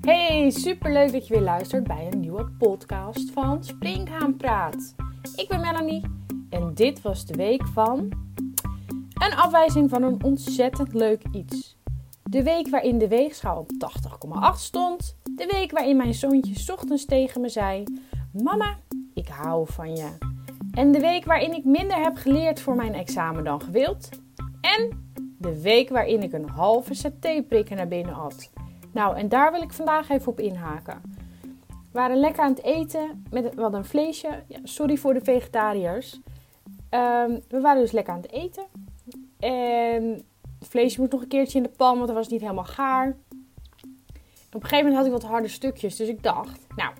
Hey, superleuk dat je weer luistert bij een nieuwe podcast van Springhaan Praat. Ik ben Melanie en dit was de week van een afwijzing van een ontzettend leuk iets. De week waarin de weegschaal op 80,8 stond. De week waarin mijn zoontje ochtends tegen me zei: Mama, ik hou van je. En de week waarin ik minder heb geleerd voor mijn examen dan gewild. En de week waarin ik een halve satéprikker naar binnen had. Nou, en daar wil ik vandaag even op inhaken. We waren lekker aan het eten met wat een vleesje. Ja, sorry voor de vegetariërs. Ehm, we waren dus lekker aan het eten. En het vleesje moet nog een keertje in de pan, want het was niet helemaal gaar. Op een gegeven moment had ik wat harde stukjes, dus ik dacht, nou,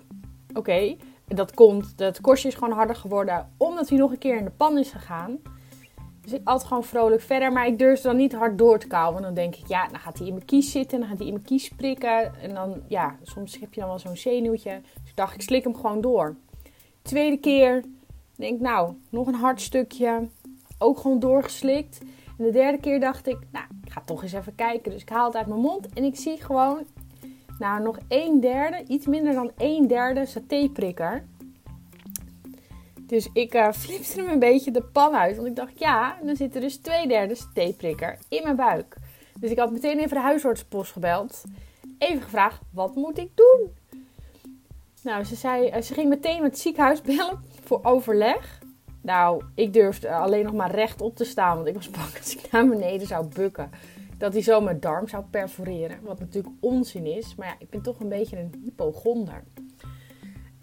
oké, dat komt, het korstje is gewoon harder geworden, omdat hij nog een keer in de pan is gegaan. Dus ik at gewoon vrolijk verder, maar ik durfde dan niet hard door te kauwen. Want dan denk ik, ja, dan gaat hij in mijn kies zitten, dan gaat hij in mijn kies prikken. En dan, ja, soms heb je dan wel zo'n zenuwtje. Dus ik dacht, ik slik hem gewoon door. Tweede keer, denk ik, nou, nog een hard stukje. Ook gewoon doorgeslikt. En de derde keer dacht ik, nou, ik ga toch eens even kijken. Dus ik haal het uit mijn mond en ik zie gewoon, nou, nog een derde, iets minder dan een derde satéprikker. Dus ik uh, flipte hem een beetje de pan uit. Want ik dacht, ja, dan zit er dus twee derde theeprikker in mijn buik. Dus ik had meteen even de huisartspost gebeld. Even gevraagd, wat moet ik doen? Nou, ze, zei, eh, ze ging meteen met het ziekenhuis bellen voor overleg. Nou, ik durfde alleen nog maar recht op te staan. Want ik was bang als ik naar beneden zou bukken. Dat hij zo mijn darm zou perforeren. Wat natuurlijk onzin is. Maar ja, ik ben toch een beetje een hypochonder.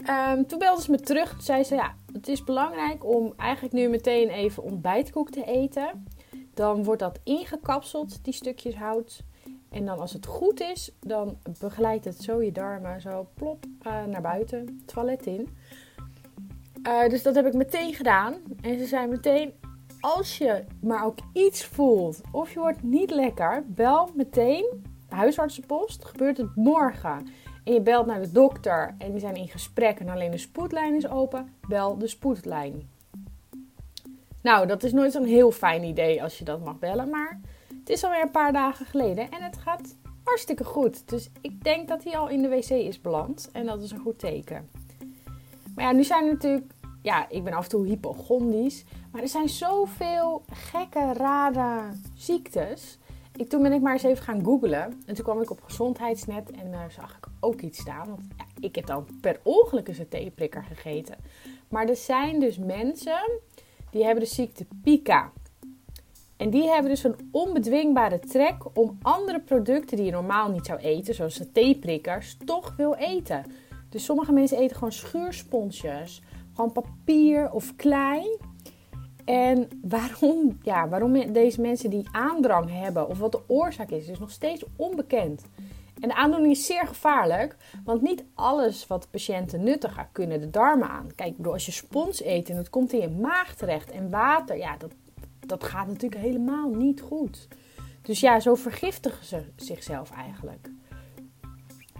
Um, toen belde ze me terug. Toen zei ze, ja, het is belangrijk om eigenlijk nu meteen even ontbijtkoek te eten. Dan wordt dat ingekapseld, die stukjes hout. En dan als het goed is, dan begeleidt het zo je darmen zo plop uh, naar buiten, het toilet in. Uh, dus dat heb ik meteen gedaan. En ze zei meteen, als je maar ook iets voelt of je wordt niet lekker, bel meteen huisartsenpost. Gebeurt het morgen en je belt naar de dokter en die zijn in gesprek en alleen de spoedlijn is open, bel de spoedlijn. Nou, dat is nooit zo'n heel fijn idee als je dat mag bellen, maar het is alweer een paar dagen geleden en het gaat hartstikke goed. Dus ik denk dat hij al in de wc is beland en dat is een goed teken. Maar ja, nu zijn er natuurlijk, ja, ik ben af en toe hypochondisch, maar er zijn zoveel gekke, rare ziektes. Ik, toen ben ik maar eens even gaan googlen. En toen kwam ik op gezondheidsnet en uh, zag ik ook iets staan. Want ja, ik heb dan per ongeluk een satéprikker gegeten. Maar er zijn dus mensen die hebben de ziekte Pika. En die hebben dus een onbedwingbare trek om andere producten die je normaal niet zou eten, zoals satéprikkers, toch wil eten. Dus sommige mensen eten gewoon schuursponsjes, gewoon papier of klei. En waarom, ja, waarom deze mensen die aandrang hebben of wat de oorzaak is, is nog steeds onbekend. En de aandoening is zeer gevaarlijk, want niet alles wat patiënten nuttigen kunnen de darmen aan. Kijk, als je spons eet en het komt in je maag terecht en water, ja, dat, dat gaat natuurlijk helemaal niet goed. Dus ja, zo vergiftigen ze zichzelf eigenlijk.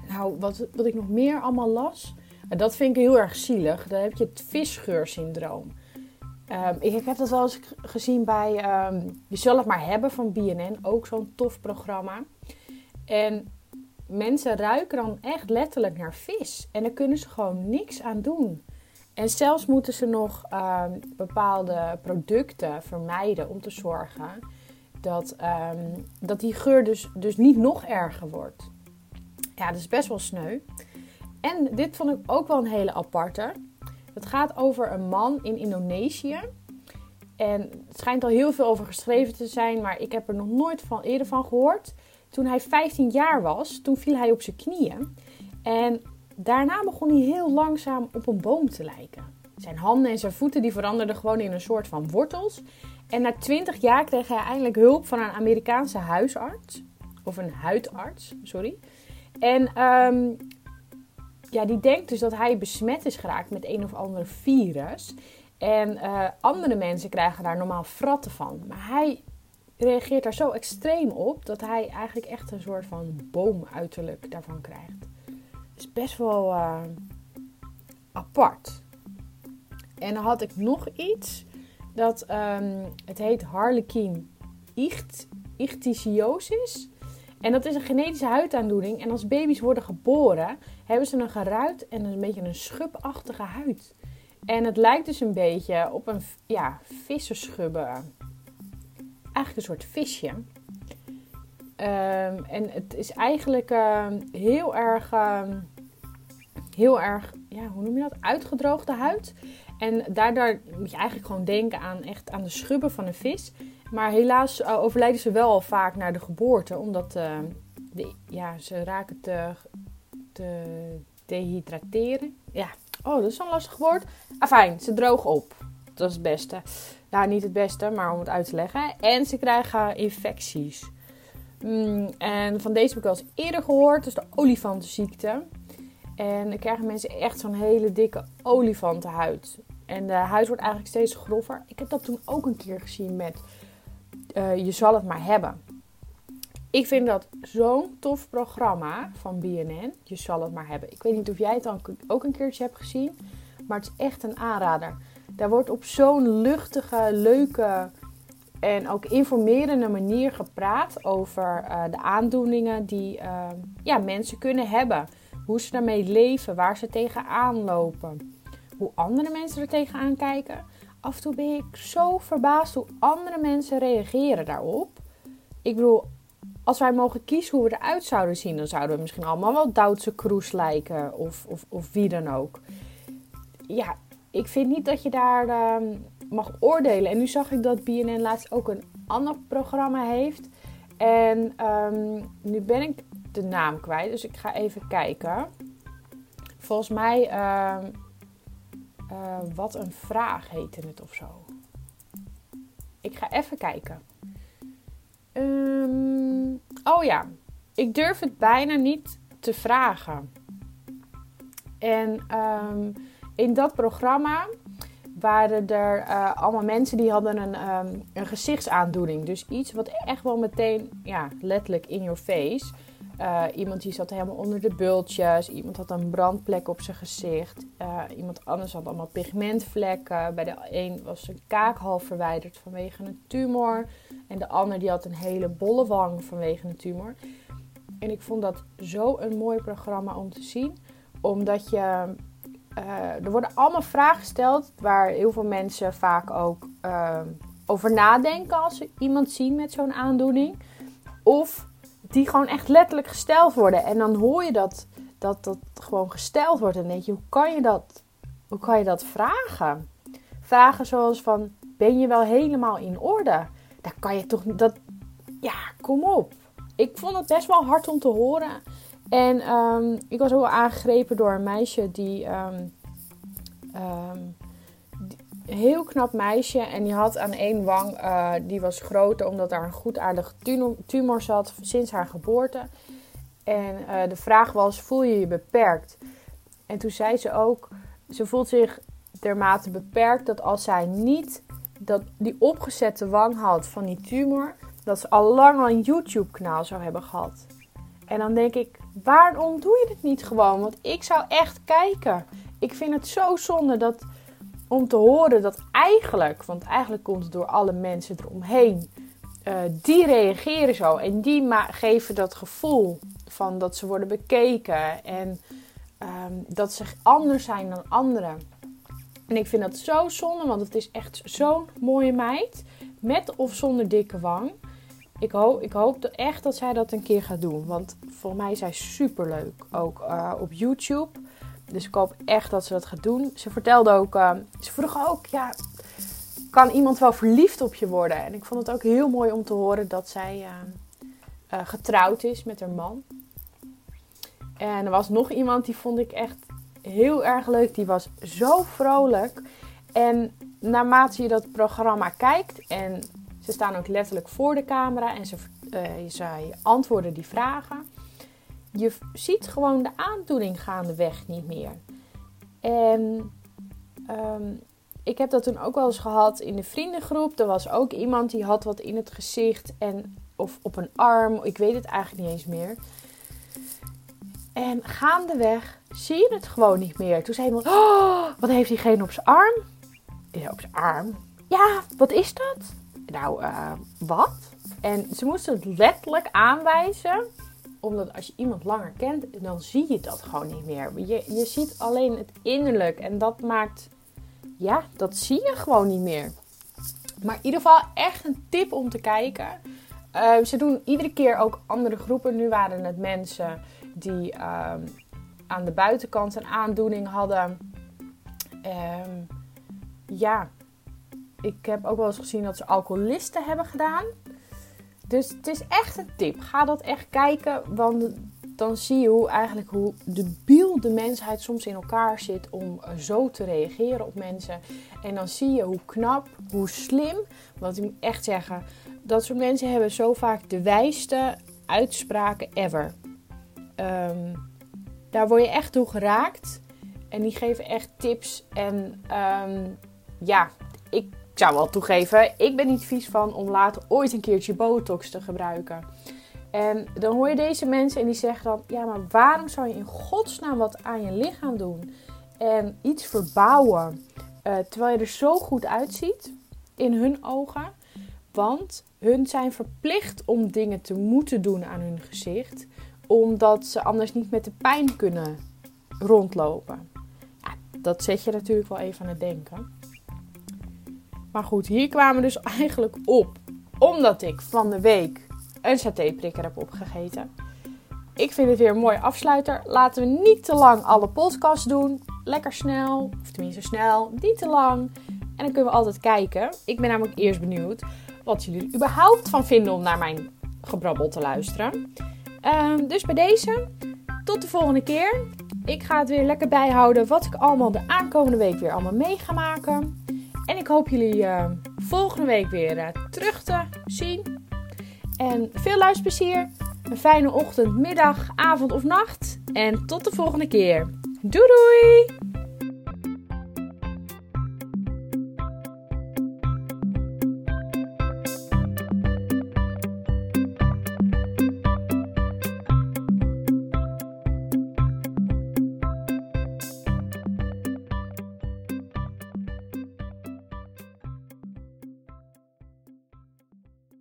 Nou, wat, wat ik nog meer allemaal las, dat vind ik heel erg zielig. Dan heb je het visgeursyndroom. Um, ik heb dat wel eens gezien bij um, Je zal het maar hebben van BNN. Ook zo'n tof programma. En mensen ruiken dan echt letterlijk naar vis. En daar kunnen ze gewoon niks aan doen. En zelfs moeten ze nog um, bepaalde producten vermijden om te zorgen dat, dat die geur dus, dus niet nog erger wordt. Ja, dat is best wel sneu. En dit vond ik ook wel een hele aparte. Het gaat over een man in Indonesië. En het schijnt al heel veel over geschreven te zijn, maar ik heb er nog nooit van, eerder van gehoord. Toen hij 15 jaar was, toen viel hij op zijn knieën. En daarna begon hij heel langzaam op een boom te lijken. Zijn handen en zijn voeten die veranderden gewoon in een soort van wortels. En na 20 jaar kreeg hij eindelijk hulp van een Amerikaanse huisarts. Of een huidarts, sorry. En um, ja, die denkt dus dat hij besmet is geraakt met een of ander virus. En uh, andere mensen krijgen daar normaal fratten van. Maar hij reageert daar zo extreem op dat hij eigenlijk echt een soort van boomuiterlijk daarvan krijgt. Het is best wel uh, apart. En dan had ik nog iets. Dat um, het heet Harlequin icht. En dat is een genetische huidaandoening. En als baby's worden geboren, hebben ze een geruit en een beetje een schubachtige huid. En het lijkt dus een beetje op een ja, vissenschubbe. Eigenlijk een soort visje. Ehm, en het is eigenlijk ehm, heel erg, ehm, heel erg, ja, hoe noem je dat? Uitgedroogde huid. En daardoor moet je eigenlijk gewoon denken aan, echt aan de schubben van een vis. Maar helaas uh, overlijden ze wel al vaak naar de geboorte, omdat de, ja, ze raken te, te dehydrateren. Ja, oh, dat is een lastig woord. Afijn, ze drogen op. Dat is het beste. Nou, niet het beste, maar om het uit te leggen. En ze krijgen infecties. Mm, en van deze heb ik al eens eerder gehoord. Is de olifantenziekte. En dan krijgen mensen echt zo'n hele dikke olifantenhuid. En de huid wordt eigenlijk steeds grover. Ik heb dat toen ook een keer gezien met uh, Je zal het maar hebben. Ik vind dat zo'n tof programma van BNN. Je zal het maar hebben. Ik weet niet of jij het dan ook een keertje hebt gezien. Maar het is echt een aanrader. Daar wordt op zo'n luchtige, leuke en ook informerende manier gepraat over uh, de aandoeningen die uh, ja, mensen kunnen hebben. Hoe ze daarmee leven, waar ze tegenaan lopen. Hoe andere mensen er tegenaan kijken. Af en toe ben ik zo verbaasd hoe andere mensen reageren daarop. Ik bedoel, als wij mogen kiezen hoe we eruit zouden zien, dan zouden we misschien allemaal wel Duitse Kroes lijken of, of, of wie dan ook. Ja, ik vind niet dat je daar uh, mag oordelen. En nu zag ik dat BNN laatst ook een ander programma heeft. En um, nu ben ik de naam kwijt, dus ik ga even kijken. Volgens mij, uh, uh, wat een vraag heette het of zo. Ik ga even kijken. Um, oh ja, ik durf het bijna niet te vragen. En um, in dat programma waren er uh, allemaal mensen die hadden een, um, een gezichtsaandoening. Dus iets wat echt wel meteen, ja, letterlijk in your face. Uh, iemand die zat helemaal onder de bultjes. Iemand had een brandplek op zijn gezicht. Uh, iemand anders had allemaal pigmentvlekken. Bij de een was zijn kaak half verwijderd vanwege een tumor. En de ander die had een hele bolle wang vanwege een tumor. En ik vond dat zo een mooi programma om te zien. Omdat je uh, er worden allemaal vragen gesteld waar heel veel mensen vaak ook over nadenken als ze iemand zien met zo'n aandoening. Of die gewoon echt letterlijk gesteld worden. En dan hoor je dat dat, dat gewoon gesteld wordt. En denk je, hoe kan je dat, hoe kan je dat vragen? Vragen zoals van, ben je wel helemaal in orde? Daar kan je toch, dat, ja, kom op. Ik vond het best wel hard om te horen. En um, ik was ook aangegrepen door een meisje die, um, die, heel knap meisje. En die had aan één wang, uh, die was groter omdat daar een goedaardige tumor zat sinds haar geboorte. En uh, de vraag was, voel je je beperkt? En toen zei ze ook, ze voelt zich dermate beperkt dat als zij niet dat die opgezette wang had van die tumor, dat ze al lang al een YouTube kanaal zou hebben gehad. En dan denk ik, waarom doe je het niet gewoon? Want ik zou echt kijken. Ik vind het zo zonde dat, om te horen dat eigenlijk, want eigenlijk komt het door alle mensen eromheen, uh, die reageren zo en die geven dat gevoel van dat ze worden bekeken en um, dat ze anders zijn dan anderen. En ik vind dat zo zonde, want het is echt zo'n mooie meid. Met of zonder dikke wang ik hoop, ik hoop echt dat zij dat een keer gaat doen. Want voor mij is zij super leuk. Ook uh, op YouTube. Dus ik hoop echt dat ze dat gaat doen. Ze vertelde ook, uh, ze vroeg ook, ja, kan iemand wel verliefd op je worden? En ik vond het ook heel mooi om te horen dat zij uh, getrouwd is met haar man. En er was nog iemand die vond ik echt heel erg leuk. Die was zo vrolijk. En naarmate je dat programma kijkt en ze staan ook letterlijk voor de camera en ze, uh, zij antwoorden die vragen. Je ziet gewoon de aandoening gaandeweg niet meer. En um, ik heb dat toen ook wel eens gehad in de vriendengroep. Er was ook iemand die had wat in het gezicht en, of op een arm. Ik weet het eigenlijk niet eens meer. En gaandeweg zie je het gewoon niet meer. Toen zei iemand, oh, wat heeft diegene op zijn arm? Op zijn arm? Ja, wat is dat? Nou, uh, wat? En ze moesten het letterlijk aanwijzen omdat als je iemand langer kent, dan zie je dat gewoon niet meer. Je, je ziet alleen het innerlijk. En dat maakt, ja, dat zie je gewoon niet meer. Maar in ieder geval echt een tip om te kijken. Uh, ze doen iedere keer ook andere groepen. Nu waren het mensen die uh, aan de buitenkant een aandoening hadden. Um, ja, ik heb ook wel eens gezien dat ze alcoholisten hebben gedaan. Dus het is echt een tip. Ga dat echt kijken, want dan zie je hoe eigenlijk hoe debiel de mensheid soms in elkaar zit om zo te reageren op mensen. En dan zie je hoe knap, hoe slim. Want ik moet echt zeggen, dat soort mensen hebben zo vaak de wijste uitspraken ever. Um, daar word je echt door geraakt. En die geven echt tips. En um, ja, ik zou wel toegeven, ik ben niet vies van om later ooit een keertje botox te gebruiken. En dan hoor je deze mensen en die zeggen dan: ja, maar waarom zou je in godsnaam wat aan je lichaam doen en iets verbouwen uh, terwijl je er zo goed uitziet in hun ogen? Want hun zijn verplicht om dingen te moeten doen aan hun gezicht, omdat ze anders niet met de pijn kunnen rondlopen. Dat zet je natuurlijk wel even aan het denken. Maar goed, hier kwamen we dus eigenlijk op. Omdat ik van de week een satéprikker heb opgegeten. Ik vind het weer een mooie afsluiter. Laten we niet te lang alle podcasts doen. Lekker snel, of tenminste snel, niet te lang. En dan kunnen we altijd kijken. Ik ben namelijk eerst benieuwd wat jullie er überhaupt van vinden om naar mijn gebrabbel te luisteren. Ehm, dus bij deze, tot de volgende keer. Ik ga het weer lekker bijhouden wat ik allemaal de aankomende week weer allemaal mee ga maken. En ik hoop jullie uh, volgende week weer uh, terug te zien. En veel luisterplezier. Een fijne ochtend, middag, avond of nacht. En tot de volgende keer. Doei doei!